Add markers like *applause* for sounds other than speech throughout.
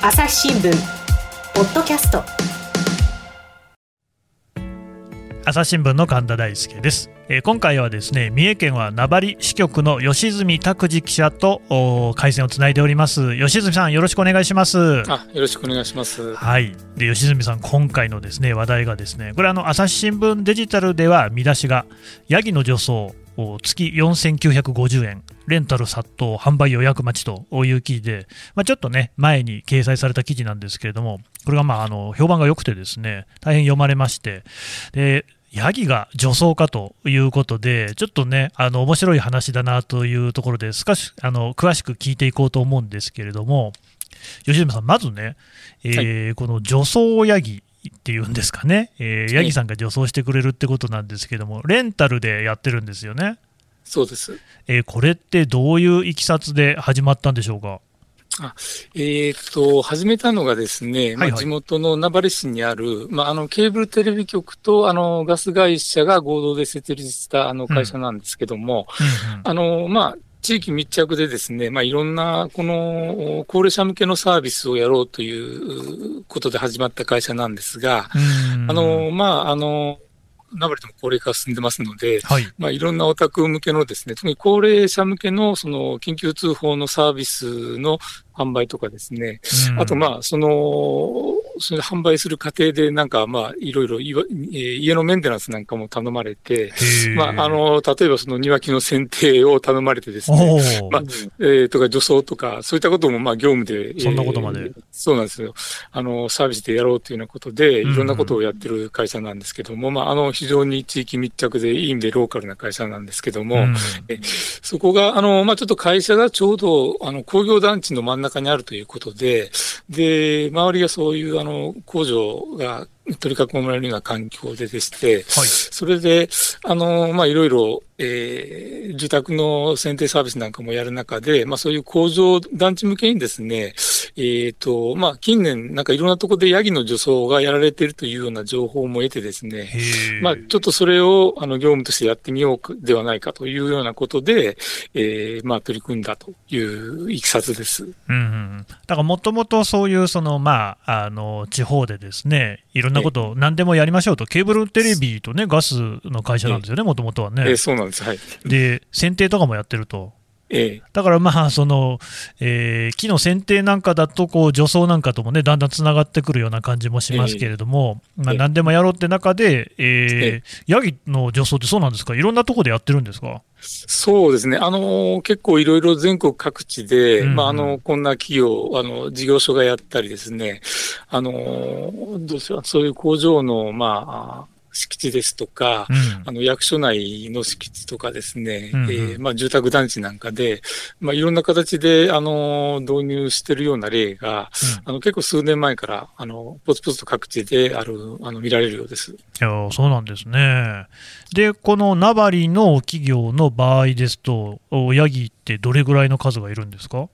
朝日新聞ポッドキャスト。朝日新聞の神田大輔です、えー、今回はですね三重県は名張支局の吉住拓司記者と回線をつないでおります。吉住さんよろしくお願いします。あよろしくお願いします。はい。で吉住さん今回のですね話題がですねこれあの朝日新聞デジタルでは見出しがヤギの女装月4950円、レンタル殺到、販売予約待ちという記事で、まあ、ちょっとね、前に掲載された記事なんですけれども、これがまああの評判が良くてですね、大変読まれまして、でヤギが女装かということで、ちょっとね、あの面白い話だなというところで、少しあの詳しく聞いていこうと思うんですけれども、吉住さん、まずね、えーはい、この女装ヤギっていうんですかね、えー、ヤギさんが女装してくれるってことなんですけども、レンタルでやってるんですよね。そうです。えー、これってどういういきさつで始まったんでしょうか？あえー、っと、始めたのがですね、まあ、地元の名張市にある、まあ、あの、ケーブルテレビ局と、あの、ガス会社が合同で設立したあの会社なんですけども、あの、まあ、地域密着でですね、まあ、いろんな、この、高齢者向けのサービスをやろうということで始まった会社なんですが、あの、まあ、あの、名張でも高齢化が進んでますので、はい。まあ、いろんなお宅向けのですね、特に高齢者向けのその緊急通報のサービスの販売とかですね、あとまあ、その、それ販売する過程で、なんか、まあ、いろいろ、家のメンテナンスなんかも頼まれて、まあ、あの、例えばその庭木の剪定を頼まれてですね、まあ、えー、とか除草とか、そういったことも、まあ、業務で、そんなことまで、えー、そうなんですよ。あの、サービスでやろうというようなことで、いろんなことをやってる会社なんですけども、うん、まあ、あの、非常に地域密着で、いい意味でローカルな会社なんですけども、うん、えそこが、あの、まあ、ちょっと会社がちょうど、あの、工業団地の真ん中にあるということで、で、周りがそういう、あの、の工場が取り囲まれるような環境ででして、はい、それで、あの、まあ、いろいろ、えー、住宅の選定サービスなんかもやる中で、まあ、そういう工場団地向けにですね、えっ、ー、と、まあ、近年、なんかいろんなところでヤギの除草がやられているというような情報も得てですね、まあ、ちょっとそれを、あの、業務としてやってみようではないかというようなことで、えー、まあ、取り組んだといういきさつです。うん、うん。だから、もともとそういう、その、まあ、あの、地方でですね、いろんなことを何でもやりましょうと、ケーブルテレビとね、ガスの会社なんですよね、もともとはね。えー、そうなんです、はい。で、選定とかもやってると。ええ、だからまあその、えー、木の剪定なんかだとこう除草なんかともねだんだんつながってくるような感じもしますけれども、え、まあ、何でもやろうって中で、えー、ヤギの除草ってそうなんですか？いろんなところでやってるんですか？そうですね、あの結構いろいろ全国各地で、うんまあ、あのこんな企業あの、事業所がやったりですね、あのどうしよう。そういう工場の、まあ、敷地ですとか、うん、あの役所内の敷地とかですね、うんうん、えー、まあ、住宅団地なんかで、まあ、いろんな形であの導入しているような例が、うん、あの結構数年前からあのぽつぽつと各地であるあの見られるようです。いやそうなんですね。で、この名張の企業の場合ですと、ヤギってどれぐらいの数がいるんですか？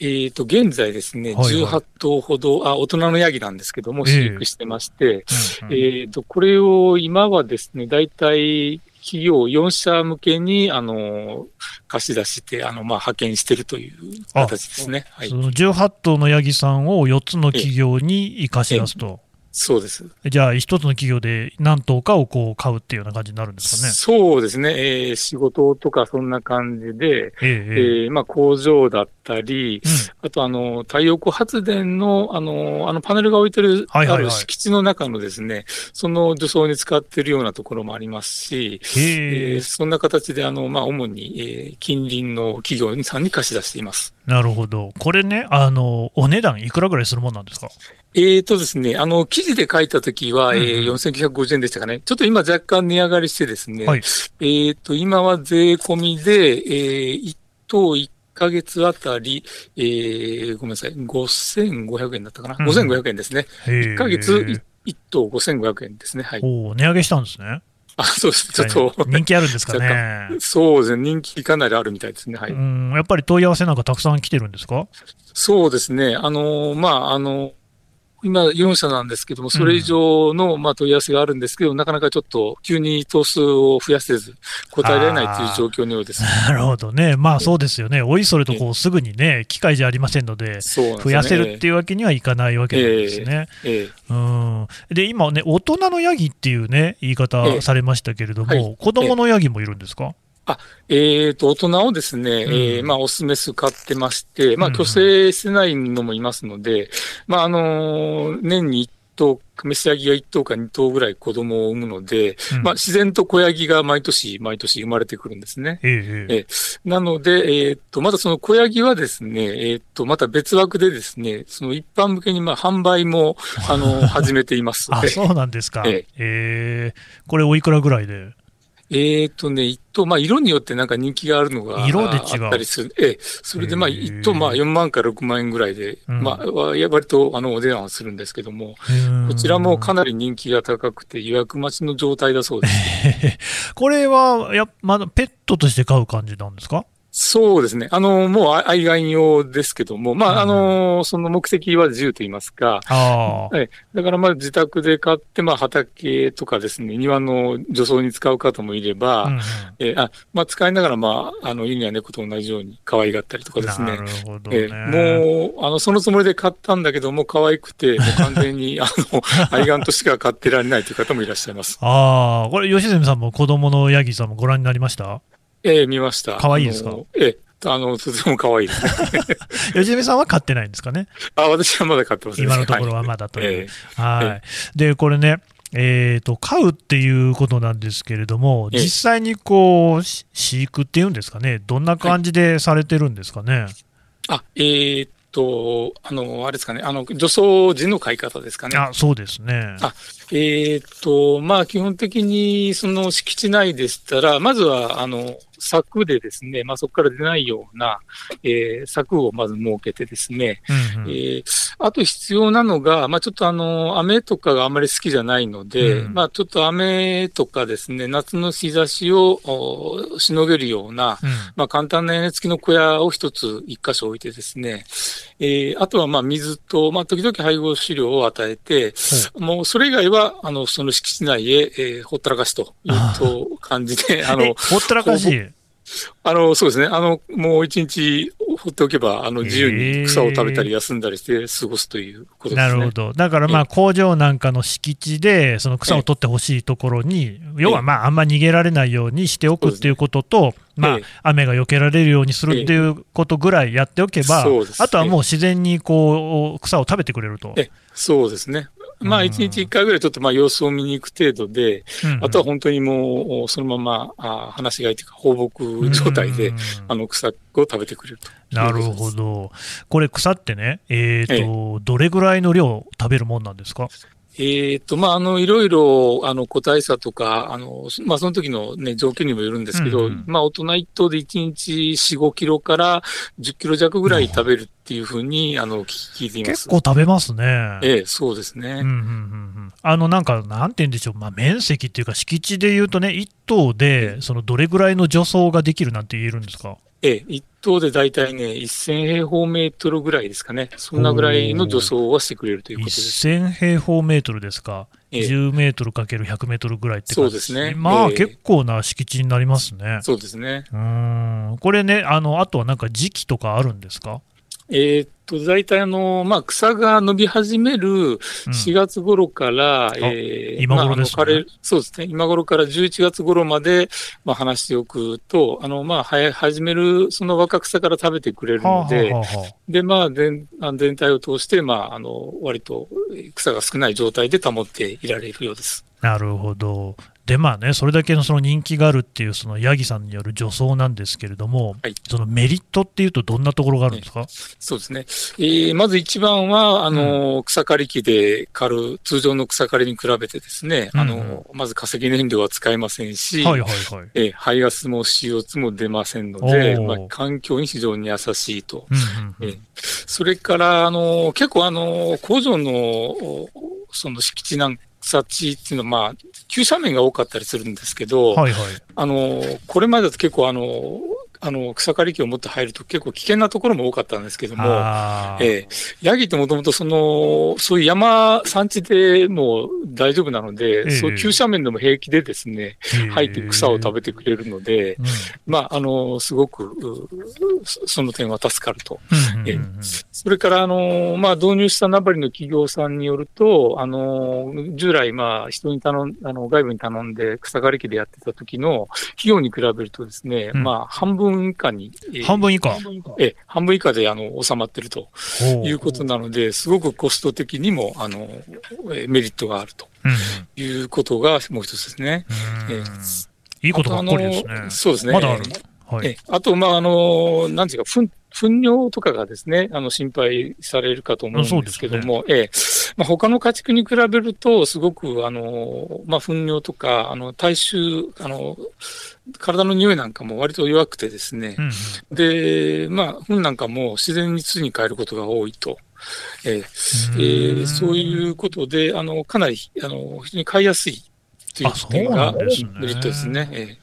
えっ、ー、と、現在ですね、はいはい、18頭ほど、あ、大人のヤギなんですけども、飼育してまして、えー、えー、と、これを今はですね、大体、企業4社向けに、あの、貸し出して、あの、まあ、派遣しているという形ですね。はい、その18頭のヤギさんを4つの企業に貸し出すと。そうです。じゃあ、一つの企業で何頭かをこう買うっていうような感じになるんですかね。そうですね。えー、仕事とかそんな感じで、えー、えー、まあ、工場だったり、うん、あと、あの、太陽光発電の、あの、あのパネルが置いてる、はいはいはい、ある敷地の中のですね、その除草に使っているようなところもありますし、えー、そんな形で、あの、まあ、主に、えー、近隣の企業さんに貸し出しています。なるほど。これね、あの、お値段いくらぐらいするもんなんですか？えーとですね、あの、記事で書いたときは、うんうん、えー、4950円でしたかね。ちょっと今若干値上がりしてですね、はい、えーと、今は税込みで、えー、1等1ヶ月あたり、えー、ごめんなさい、5500円だったかな。うん、5500円ですね。1ヶ月 1, 1等5500円ですね。はい。お値上げしたんですね。あそうです。ちょっと、人気あるんですかね。*laughs* そうですね。人気かなりあるみたいですね。はい。うんやっぱり問い合わせなんかたくさん来てるんですか？そうですね。あの、まあ、あの、今4社なんですけども、それ以上の、まあ、問い合わせがあるんですけど、なかなかちょっと急に頭数を増やせず、答えられないという状況のようです。*laughs* なるほどね。まあそうですよね。おいそれとこうすぐにね、機械じゃありませんので、増やせるっていうわけにはいかないわけなんですね。えうん、で、今ね、大人のヤギっていうね、言い方されましたけれども、はい、子供のヤギもいるんですか？あ、えっ、ー、と、大人をですね、うん、えー、まあ、オスメス飼ってまして、まあ、虚勢してないのもいますので、うん、まあ、あのー、年に1頭、メスヤギが1頭か2頭ぐらい子供を産むので、うん、まあ、自然と子ヤギが毎年、毎年生まれてくるんですね。ええなので、えっ、と、またその子ヤギはですね、えっ、と、また別枠でですね、その一般向けに、まあ、販売も、あの、*laughs* 始めています。あ、そうなんですか。ええ。ー、これおいくらぐらいでえっ、ー、とね、一等、まあ、色によってなんか人気があるのが色で違う。あったりする。ええ、それでまあ、一等、まあ、4万から6万円ぐらいで、うん、まあ、割とあのお値段はするんですけども、こちらもかなり人気が高くて、予約待ちの状態だそうです。*laughs* これはや、まだペットとして飼う感じなんですか？そうですね。あの、もう愛玩用ですけども、まあ、あの、その目的は自由と言いますか、はい。だからまあ自宅で買って、まあ畑とかですね、庭の除草に使う方もいれば、うんえあまあ使いながらまあ、あの、犬や猫と同じように可愛がったりとかですね。なるほど、ね、えもう、あの、そのつもりで買ったんだけども、可愛くて、もう完全に、*laughs* あの、愛玩としか買ってられないという方もいらっしゃいます。ああ、これ、吉住さんも子供のヤギさんもご覧になりました？ええ、見ました。可愛いですか？ええ。あの、とても可愛いですね。*laughs* 吉住さんは買ってないんですかね？あ、私はまだ買ってます、ね、今のところはまだという。はい。はい、で、これね、えーと、飼うっていうことなんですけれども、実際にこう飼育っていうんですかね、どんな感じでされてるんですかね？はい、あえー、と、あの、あれですかね、あの、除草時の飼い方ですかね。あ、そうですね。あ、えっ、と、まあ、基本的に、その敷地内でしたら、まずは、あの、柵でですね、まあ、そこから出ないような、えー、柵をまず設けてですね、うんうん、えー、あと必要なのが、まあ、ちょっとあの、雨とかがあまり好きじゃないので、うん、まあ、ちょっと雨とかですね、夏の日差しをしのげるような、うん、まあ、簡単な屋根付きの小屋を一つ、一箇所置いてですね、えー、あとはまあ、水と、まあ、時々配合飼料を与えて、もうそれ以外は、あの、その敷地内へ、えー、ほったらかしという感じで、あの、ほったらかし？あの、そうですね。あの、もう一日放っておけば、あの、自由に草を食べたり休んだりして過ごすということですね。なるほど。だからまあ、工場なんかの敷地で、その草を取ってほしいところに、要はまあ、あんま逃げられないようにしておくっていうことと、まあ、雨が避けられるようにするっていうことぐらいやっておけば、あとはもう自然にこう、草を食べてくれると。そうですね。まあ、一日一回ぐらいちょっとまあ様子を見に行く程度で、うんうん、あとは本当にもう、そのまま、あ話がいというか、放牧状態で、あの草を食べてくれると。なるほど。これ、草ってね、えっ、ー、と、どれぐらいの量食べるもんなんですか？えっ、と、まあ、あの、いろいろ、あの、個体差とか、あの、まあ、その時のね、条件にもよるんですけど、うんうん、まあ、大人一頭で1日4、5キロから10キロ弱ぐらい食べるっていうふうに、あの、聞いています。結構食べますね。ええ、そうですね。うんうんうんうん。あの、なんか、なんて言うんでしょう、まあ、面積っていうか、敷地で言うとね、1頭で、その、どれぐらいの除草ができるなんて言えるんですか？ええ、一棟で大体ね、1000平方メートルぐらいですかね。そんなぐらいの除草はしてくれるということです。1000平方メートルですか。ええ、10メートルかける100メートルぐらいってそうですね。まあ、え、結構な敷地になりますね。そうですね。うん。これね、あの、あとはなんか時期とかあるんですか？えー、っと、大体あの、まあ、草が伸び始める4月頃から、うん、えー、今頃ですね、まあ、そうですね。今頃から11月頃まで、まあ、話しておくと、あの、まあ、は始める、その若草から食べてくれるので、はあはあはあ、で、まあ、全全体を通して、まあ、あの、割と草が少ない状態で保っていられるようです。なるほど。でまあね、それだけのその人気があるっていう、そのヤギさんによる女装なんですけれども、はい、そのメリットっていうと、どんなところがあるんですか、ね、そうですね、えー、まず一番は、あの、うん、草刈り機で刈る、通常の草刈りに比べてですね、うん、あのまず化石燃料は使えませんし、はいはいはい。えー、排ガスも CO2 も出ませんので、まあ、環境に非常に優しいと。うんうんうん、えー、それから、あの結構あの、工場のその敷地なん草地っていうのは、まあ、急斜面が多かったりするんですけど、はいはい、あの、これまでだと結構あの、あの、草刈り機を持って入ると結構危険なところも多かったんですけども、えー、ヤギってもともとその、そういう山、山地でも大丈夫なので、えー、そう急斜面でも平気でですね、入って草を食べてくれるので、まあ、あの、すごく、その点は助かると。えそれから、あの、まあ、導入したナバリの企業さんによると、あの、従来、まあ、人に頼ん、あの、外部に頼んで草刈り機でやってた時の費用に比べるとですね、うん、まあ、半分以下に、えー、半分以下え、半分以下で、あの、収まってるということなので、すごくコスト的にも、あの、メリットがあるということがもう一つですね。えー、いいことばっかりですね。そうですね。まだある。はい、えあと、まあ、あの、なんていうか、糞、糞尿とかがですね、あの、心配されるかと思うんですけども、ね、ええ、まあ、他の家畜に比べると、すごく、あの、まあ、糞尿とか、あの、体臭、あの、体の匂いなんかも割と弱くてですね、うんうん、で、まあ、糞なんかも自然に土に変えることが多いと。えー、えー、そういうことで、あの、かなり、あの、非常に飼いやすいという点がメリットですね。え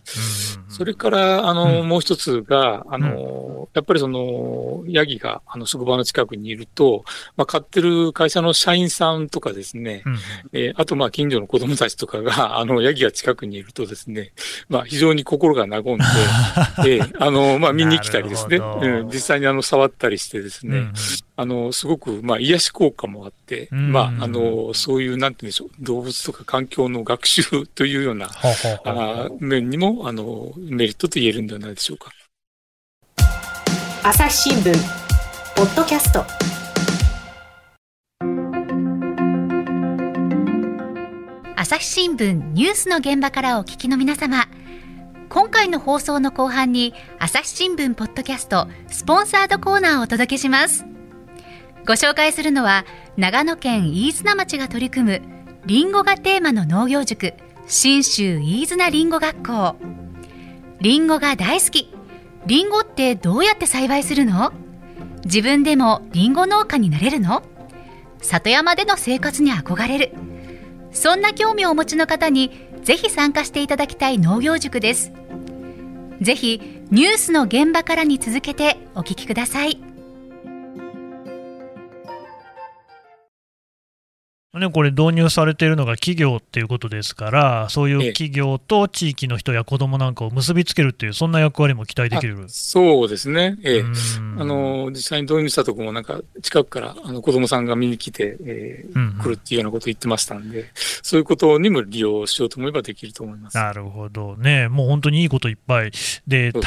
それから、あの、もう一つが、あの、やっぱりその、ヤギが、あの、職場の近くにいると、まあ、飼ってる会社の社員さんとかですね、えあと、まあ、近所の子供たちとかが、*laughs* あの、ヤギが近くにいるとですね、まあ、非常に心が和んで、*laughs* えあの、まあ、見に来たりですね、うん、実際にあの、触ったりしてですね、あの、すごく、まあ、癒し効果もあって、まあ、あの、そういう、なんて言うんでしょう、動物とか環境の学習というような、あ面にも、あの、メリットと言えるんではないでしょうか。朝日新聞、ポッドキャスト。朝日新聞ニュースの現場からお聞きの皆様。今回の放送の後半に朝日新聞ポッドキャストスポンサードコーナーをお届けします。ご紹介するのは長野県飯綱町が取り組むリンゴがテーマの農業塾信州飯綱りんご学校。りんごが大好き。りんごってどうやって栽培するの？自分でもりんご農家になれるの？里山での生活に憧れる。そんな興味をお持ちの方にぜひ参加していただきたい農業塾です。ぜひニュースの現場からに続けてお聞きください。ね、これ、導入されているのが企業っていうことですから、そういう企業と地域の人や子どもなんかを結びつけるっていう、そんな役割も期待できる。そうですね、ええ、あの実際に導入したところも、なんか近くからあの子どもさんが見に来て、えー、うんうん、来るっていうようなことを言ってましたんで、そういうことにも利用しようと思えばできると思います。なるほどね、もう本当にいいこといっぱい、で、ね、考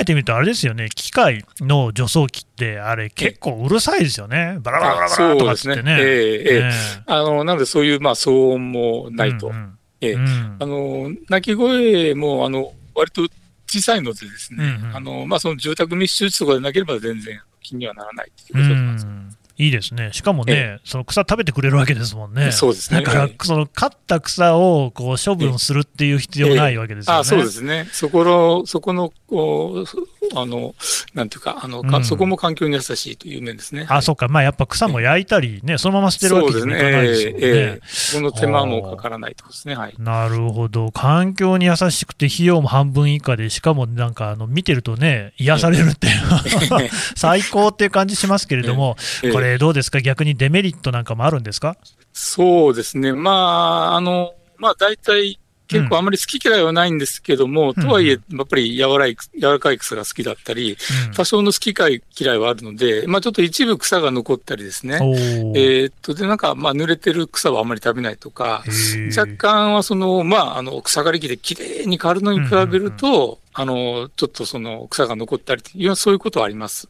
えてみると、あれですよね、機械の除草機って、あれ、結構うるさいですよね、バラバラバラバラとかってね。えええあのなので、そういう、まあ、騒音もないと。うんうん、ええ、うん、あの、鳴き声も、あの、割と小さいのでですね、うんうん、あの、まあ、その住宅密集地とかでなければ全然気にはならないということなんです。うんいいですね。しかもね、その草食べてくれるわけですもんね。そうですね。だから、その刈った草をこう処分するっていう必要ないわけですよね。あそうですね。そこの、そこの、こう、あの、なんていうか、あの、うん、そこも環境に優しいという面ですね。あ、そっか。まあやっぱ草も焼いたりね、そのまま捨てるわけにはいかないですよね。えー、その手間もかからないとですね。はい。なるほど。環境に優しくて費用も半分以下で、しかもなんか、あの、見てるとね、癒されるっていう、*laughs* 最高っていう感じしますけれども、これどうですか？逆ににデメリットなんかもあるんですか？そうですね。まあ、あの、まあ大体、結構あまり好き嫌いはないんですけども、うん、とはいえ、やっぱり柔らい柔らかい草が好きだったり、うん、多少の好き嫌いはあるので、まあちょっと一部草が残ったりですね。えー、っと、で、なんか、まあ濡れてる草はあまり食べないとか、若干はその、まあ、あの、草刈り機できれいに刈るのに比べると、あの、ちょっとその草が残ったりという、そういうことはあります。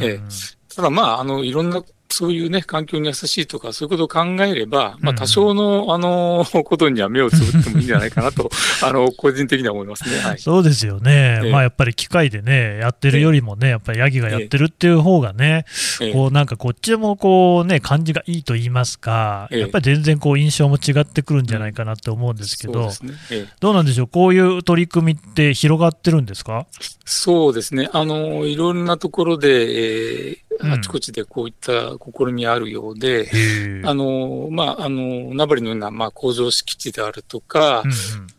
えー、ただまあ、あの、いろんなそういうね、環境に優しいとか、そういうことを考えれば、まあ、多少の、あの、ことには目をつぶってもいいんじゃないかなと、*laughs* あの、個人的には思いますね。はい、そうですよね。えー、まあ、やっぱり機械でね、やってるよりもね、やっぱりヤギがやってるっていう方がね、えー、こう、なんかこっちもこうね、感じがいいと言いますか、やっぱり全然こう、印象も違ってくるんじゃないかなって思うんですけど、うんね、どうなんでしょう、こういう取り組みって広がってるんですかそうですね。あの、いろんなところで、え。ーあちこちでこういった試みあるようで、うん、あの、まあ、あの、名張のような、まあ、工場敷地であるとか、うん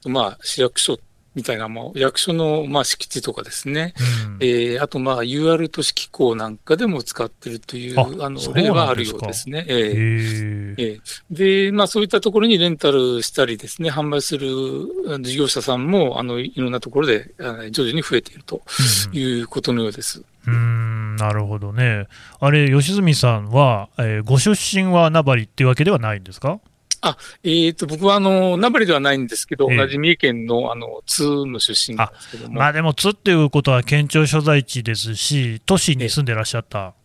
うん、まあ、市役所みたいな、まあ、役所の、まあ、敷地とかですね、うん、えー、あと、まあ、UR 都市機構なんかでも使ってるという、あの、例はあるようですね。えー、えー、で、まあ、そういったところにレンタルしたりですね、販売する事業者さんも、あの、いろんなところで、徐々に増えているということのようです。うん、なるほどね。あれ、吉住さんは、えー、ご出身は名張っていうわけではないんですか？あ、えっ、ー、と、僕はあの、名張ではないんですけど、えー、同じ三重県のあの、津の出身なんですけども。まあでも津っていうことは県庁所在地ですし、都市に住んでらっしゃった。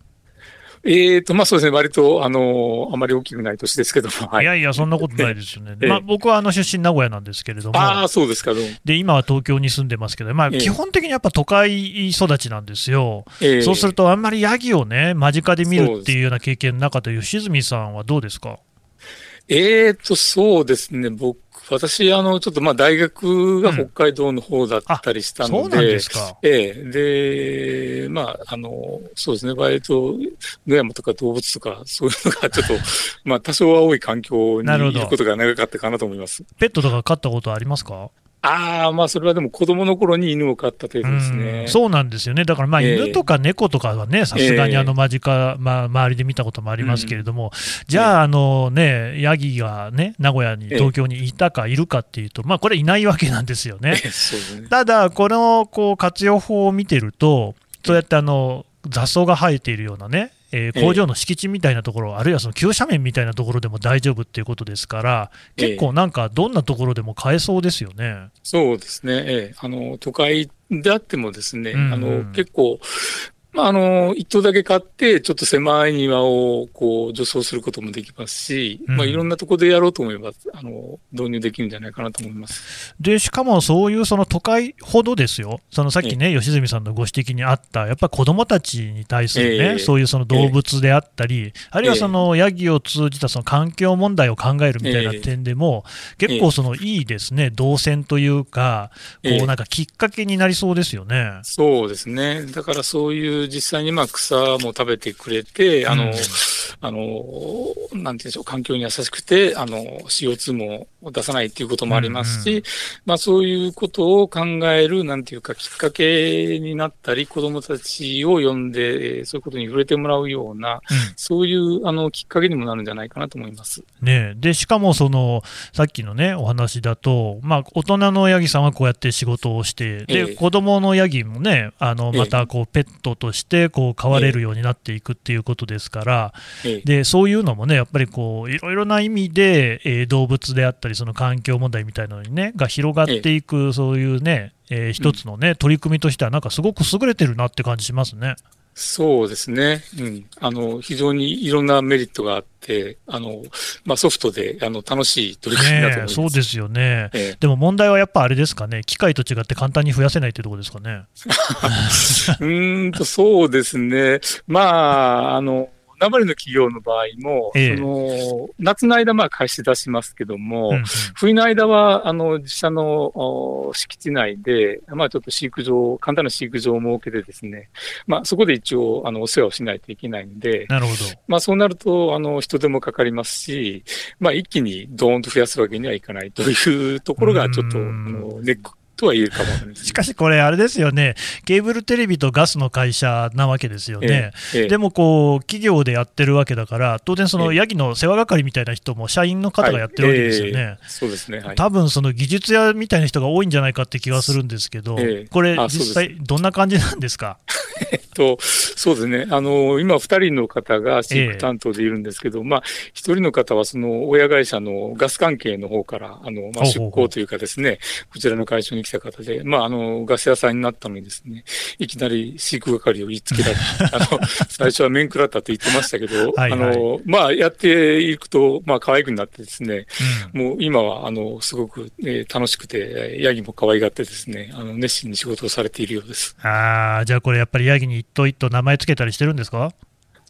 えっ、ー、と、まあそうですね、割と、あの、あまり大きくない年ですけども。はい、いやいや、そんなことないですよね。*laughs* まあ僕はあの出身名古屋なんですけれども。ああ、そうですか、で、今は東京に住んでますけど、まあ基本的にやっぱ都会育ちなんですよ。えー、そうするとあんまりヤギをね、間近で見るっていうような経験の中で、吉住さんはどうですか？ええと、そうですね。僕、私、あの、ちょっとまあ大学が北海道の方だったりしたので、うん、そうなんですか。ええで、まあ、あの、そうですね。割と、野山とか動物とか、そういうのが *laughs* ちょっと、まあ多少は多い環境にいることが長かったかなと思います。ペットとか飼ったことありますか？ああ、まあ、それはでも子供の頃に犬を飼った程度ですね。そうなんですよね。だからまあ、犬とか猫とかはね、さすがにあの間近、まあ、周りで見たこともありますけれども、じゃあ、あのね、ヤギがね、名古屋に、東京にいたかいるかっていうと、まあ、これいないわけなんですよね。*laughs* ただ、このこう活用法を見てると、そうやってあの雑草が生えているようなね、えー、工場の敷地みたいなところ、えー、あるいはその急斜面みたいなところでも大丈夫っていうことですから、結構なんか、どんなところでも買えそうですよね。そうですね、えー、あの都会であってもですね、うんうん、あの結構、まあ、あの、一棟だけ買って、ちょっと狭い庭を、こう、除草することもできますし、うん、まあ、いろんなところでやろうと思えば、あの、導入できるんじゃないかなと思います。で、しかもそういうその都会ほどですよ、そのさっきね、吉住さんのご指摘にあった、やっぱり子供たちに対するね、えー、そういうその動物であったり、えー、あるいはそのヤギを通じたその環境問題を考えるみたいな点でも、えー、結構そのいいですね、動線というか、こうなんかきっかけになりそうですよね。そうですね。だからそういう実際にまあ草も食べてくれて、あの、うん、あの、なんていうんでしょう、環境に優しくて、あの、CO2 も出さないっていうこともありますし、うんうん、まあそういうことを考える、なんていうか、きっかけになったり、子供たちを呼んで、そういうことに触れてもらうような、うん、そういう、あの、きっかけにもなるんじゃないかなと思います。ねで、しかもその、さっきのね、お話だと、まあ、大人のヤギさんはこうやって仕事をして、で、ええ、子供のヤギもね、あの、またこう、ペットとして、こう、飼われるようになっていくっていうことですから、え、で、そういうのもね、やっぱりこう、いろいろな意味で、えー、動物であったり、その環境問題みたいなのにね、が広がっていく、そういうね、えー、一つのね、取り組みとしては、なんかすごく優れてるなって感じしますね。そうですね。うん。あの、非常にいろんなメリットがあって、あの、まあ、ソフトで、あの、楽しい取り組みだと思います。そうですよね、ええ、でも問題はやっぱあれですかね。機械と違って簡単に増やせないってところですかね。*laughs* うんと、そうですね。まあ、あの、名張の企業の場合も、ええ、その夏の間、まあ貸し出しますけども、うんうん、冬の間は、あの、自社の敷地内で、まあちょっと飼育場、簡単な飼育場を設けてですね、まあそこで一応、あの、お世話をしないといけないんで、なるほど。まあそうなると、あの、人手もかかりますし、まあ一気にドーンと増やすわけにはいかないというところが、ちょっと、あの、ネックとは言えるかもしかしこれ、あれですよね、ケーブルテレビとガスの会社なわけですよね、ええ、でもこう、企業でやってるわけだから、当然、そのヤギの世話係みたいな人も社員の方がやってるわけですよね、はい。え、そうですね、はい、多分その技術屋みたいな人が多いんじゃないかって気がするんですけど、これ、実際、どんな感じなんですか？*laughs* えっと、そうですね。あの、今、二人の方が飼育担当でいるんですけど、まあ、一人の方は、その、親会社のガス関係の方から、あの、まあ、出向というかですね、こちらの会社に来た方で、まあ、あの、ガス屋さんになったのにですね、いきなり飼育係を言いつけられ *laughs* あの、最初は面食らったと言ってましたけど、はいはい、あの、まあ、やっていくと、まあ、可愛くなってですね、うん、もう今は、あの、すごく、えー、楽しくて、ヤギも可愛がってですね、あの、熱心に仕事をされているようです。ああ、じゃあこれやっぱりヤギに一頭一頭名前つけたりしてるんですか？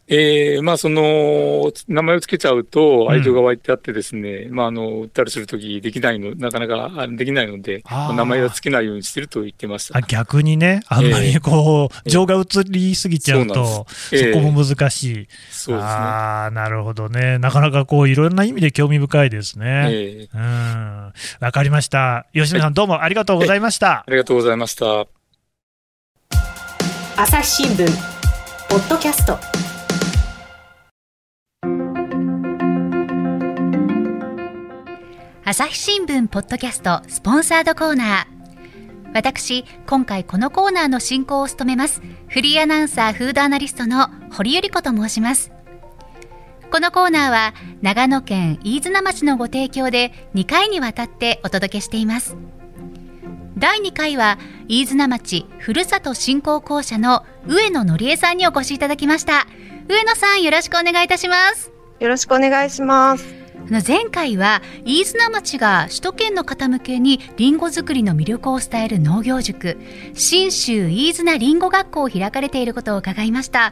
えー、まあその、名前を付けちゃうと愛情が湧いてあってですね、うん、まああの、売ったりするときできないの、なかなかできないので、名前は付けないようにしてると言ってました。逆にね、あんまりこう、えー、情が移りすぎちゃうと、そえー、そこも難しい。そうですね。ああ、なるほどね。なかなかこう、いろんな意味で興味深いですね。えー、うん。わかりました。吉野さん、どうもありがとうございました。ありがとうございました。朝日新聞ポッドキャスト朝日新聞ポッドキャストスポンサードコーナー。私今回このコーナーの進行を務めますフリーアナウンサーフードアナリストの堀由里子と申します。このコーナーは長野県飯綱町のご提供で2回にわたってお届けしています。第2回は飯綱町ふるさと振興公社の上野のりえさんにお越しいただきました。上野さんよろしくお願いいたします。よろしくお願いします。前回は飯綱町が首都圏の方向けにりんご作りの魅力を伝える農業塾信州飯綱りんご学校を開かれていることを伺いました。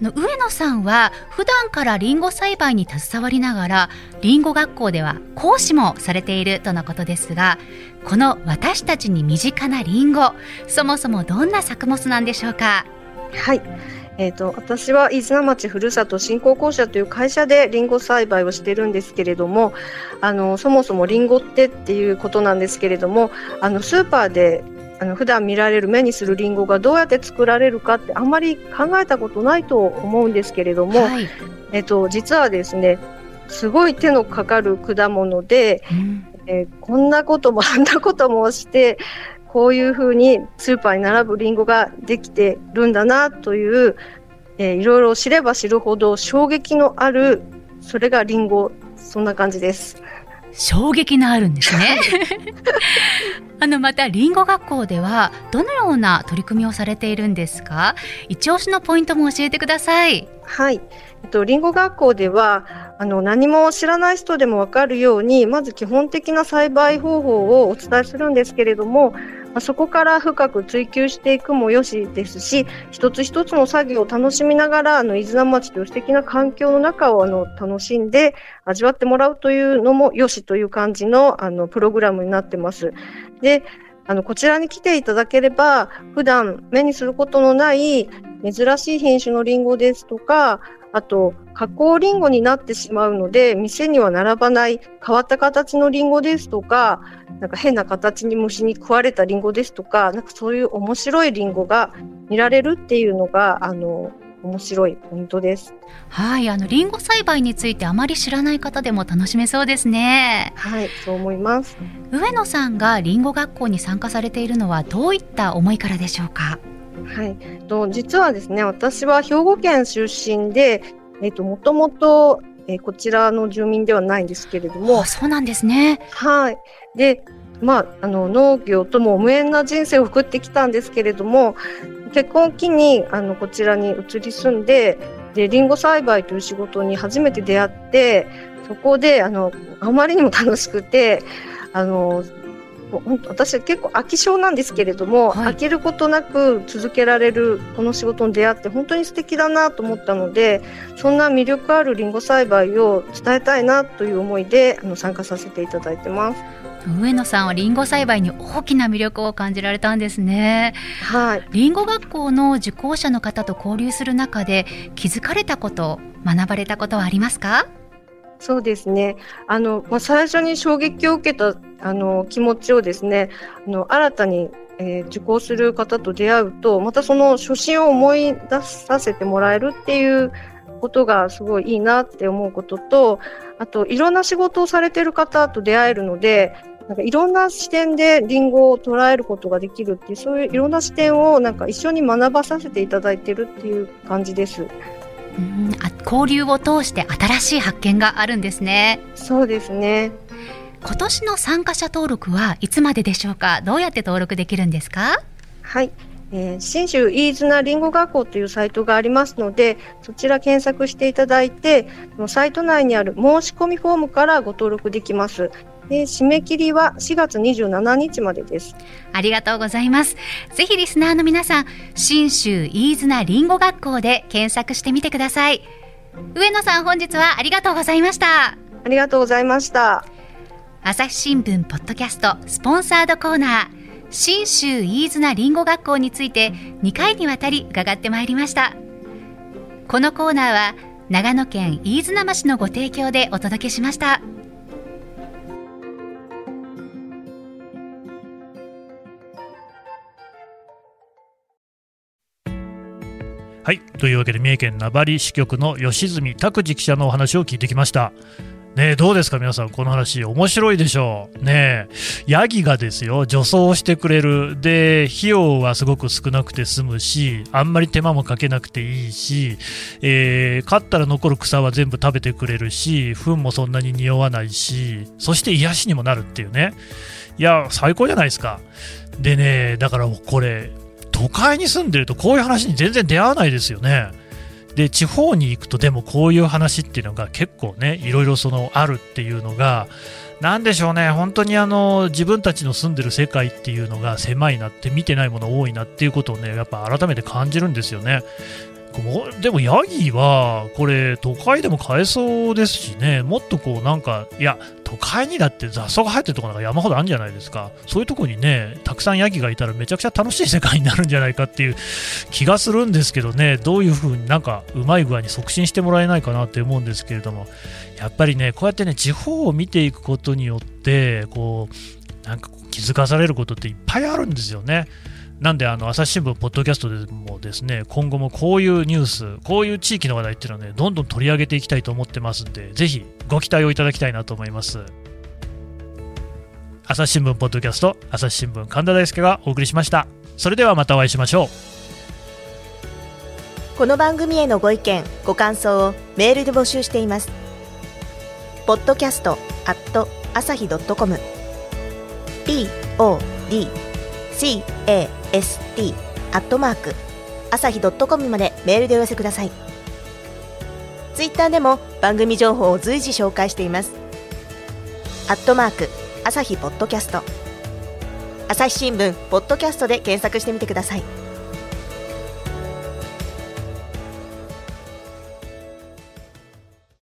上野さんは普段からりんご栽培に携わりながらりんご学校では講師もされているとのことですがこの私たちに身近なりんごそもそもどんな作物なんでしょうか？はい。えーと、私は飯綱町ふるさと振興公社という会社でりんご栽培をしてるんですけれどもあのそもそもりんごってっていうことなんですけれどもあのスーパーであの普段見られる目にするりんごがどうやって作られるかってあんまり考えたことないと思うんですけれども、はい、えっと、実はですねすごい手のかかる果物で、うん、えー、こんなこともあんなこともしてこういうふうにスーパーに並ぶりんごができてるんだなという、えー、いろいろ知れば知るほど衝撃のあるそれがりんごそんな感じです。衝撃のあるんですね。*laughs* あのまたりんご学校ではどのような取り組みをされているんですか？一押しのポイントも教えてください。はい。えっとりんご学校ではあの何も知らない人でもわかるようにまず基本的な栽培方法をお伝えするんですけれども、ま、そこから深く追求していくもよしですし一つ一つの作業を楽しみながらあの伊豆南町という素敵な環境の中をあの楽しんで味わってもらうというのもよしという感じのあのプログラムになってます。であのこちらに来ていただければ普段目にすることのない珍しい品種のリンゴですとかあと、加工リンゴになってしまうので、店には並ばない変わった形のリンゴですとか、なんか変な形に虫に食われたリンゴですとか、なんかそういう面白いリンゴが見られるっていうのが、あの、面白いポイントです。はい、あのリンゴ栽培についてあまり知らない方でも楽しめそうですね。はい、そう思います。上野さんがリンゴ学校に参加されているのはどういった思いからでしょうか？はい、と実はですね私は兵庫県出身で、えっともともとえー、こちらの住民ではないんですけれども、そうなんですね。はい。で、まあ、あの農業とも無縁な人生を送ってきたんですけれども、結婚を機にあのこちらに移り住んで、でリンゴ栽培という仕事に初めて出会って、そこであのあまりにも楽しくて、あの私結構飽き性なんですけれども、はい、飽きることなく続けられるこの仕事に出会って本当に素敵だなと思ったのでそんな魅力あるりんご栽培を伝えたいなという思いであの参加させていただいてます。上野さんはりんご栽培に大きな魅力を感じられたんですね。はい。りんご学校の受講者の方と交流する中で気づかれたこと、学ばれたことはありますか？そうですね。あの、まあ、最初に衝撃を受けた、あの、気持ちをですね、あの、新たに、えー、受講する方と出会うと、またその初心を思い出させてもらえるっていうことがすごいいいなって思うことと、あと、いろんな仕事をされてる方と出会えるので、なんかいろんな視点でリンゴを捉えることができるっていう、そういういろんな視点をなんか一緒に学ばさせていただいてるっていう感じです。うん。あ交流を通して新しい発見があるんですね。そうですね。今年の参加者登録はいつまででしょうか？どうやって登録できるんですか？はい。えー、信州飯綱りんご学校というサイトがありますのでそちら検索していただいてサイト内にある申し込みフォームからご登録できますで締め切りは4月27日までです。ありがとうございます。ぜひリスナーの皆さん信州飯綱りんご学校で検索してみてください。上野さん本日はありがとうございました。ありがとうございました。朝日新聞ポッドキャストスポンサードコーナー信州飯綱りんご学校について2回にわたり伺ってまいりました。このコーナーは長野県飯綱町のご提供でお届けしました。はい。というわけで、三重県名張支局の吉住拓司記者のお話を聞いてきました。ねどうですか皆さん、この話、面白いでしょう。ねヤギがですよ、除草をしてくれる。で、費用はすごく少なくて済むし、あんまり手間もかけなくていいし、えー、飼ったら残る草は全部食べてくれるし、糞もそんなに匂わないし、そして癒しにもなるっていうね。いや、最高じゃないですか。でね、だからこれ、都会に住んでるとこういう話に全然出会わないですよね。で地方に行くとでもこういう話っていうのが結構ねいろいろそのあるっていうのが何でしょうね本当にあの自分たちの住んでる世界っていうのが狭いなって見てないもの多いなっていうことをねやっぱ改めて感じるんですよね。でもヤギはこれ都会でも飼えそうですしね。もっとこうなんかいや都会にだって雑草が生えてるとこなんか山ほどあるんじゃないですか。そういうとこにねたくさんヤギがいたらめちゃくちゃ楽しい世界になるんじゃないかっていう気がするんですけどね。どういう風になんかうまい具合に促進してもらえないかなって思うんですけれども。やっぱりねこうやってね地方を見ていくことによってこうなんか気づかされることっていっぱいあるんですよね。なんで、あの朝日新聞、ポッドキャストでもですね今後もこういうニュース、こういう地域の話題っていうのはね、どんどん取り上げていきたいと思ってますんで、ぜひご期待をいただきたいなと思います。朝日新聞、ポッドキャスト、朝日新聞、神田大輔がお送りしました。それではまたお会いしましょう。この番組へのご意見、ご感想をメールで募集しています。ポッドキャストアット朝日ドットコム p o d cast アットマーク朝日ドットコムまでメールでお寄せください。ツイッターでも番組情報を随時紹介しています。アットマーク朝日ポッドキャスト。朝日新聞ポッドキャストで検索してみてください。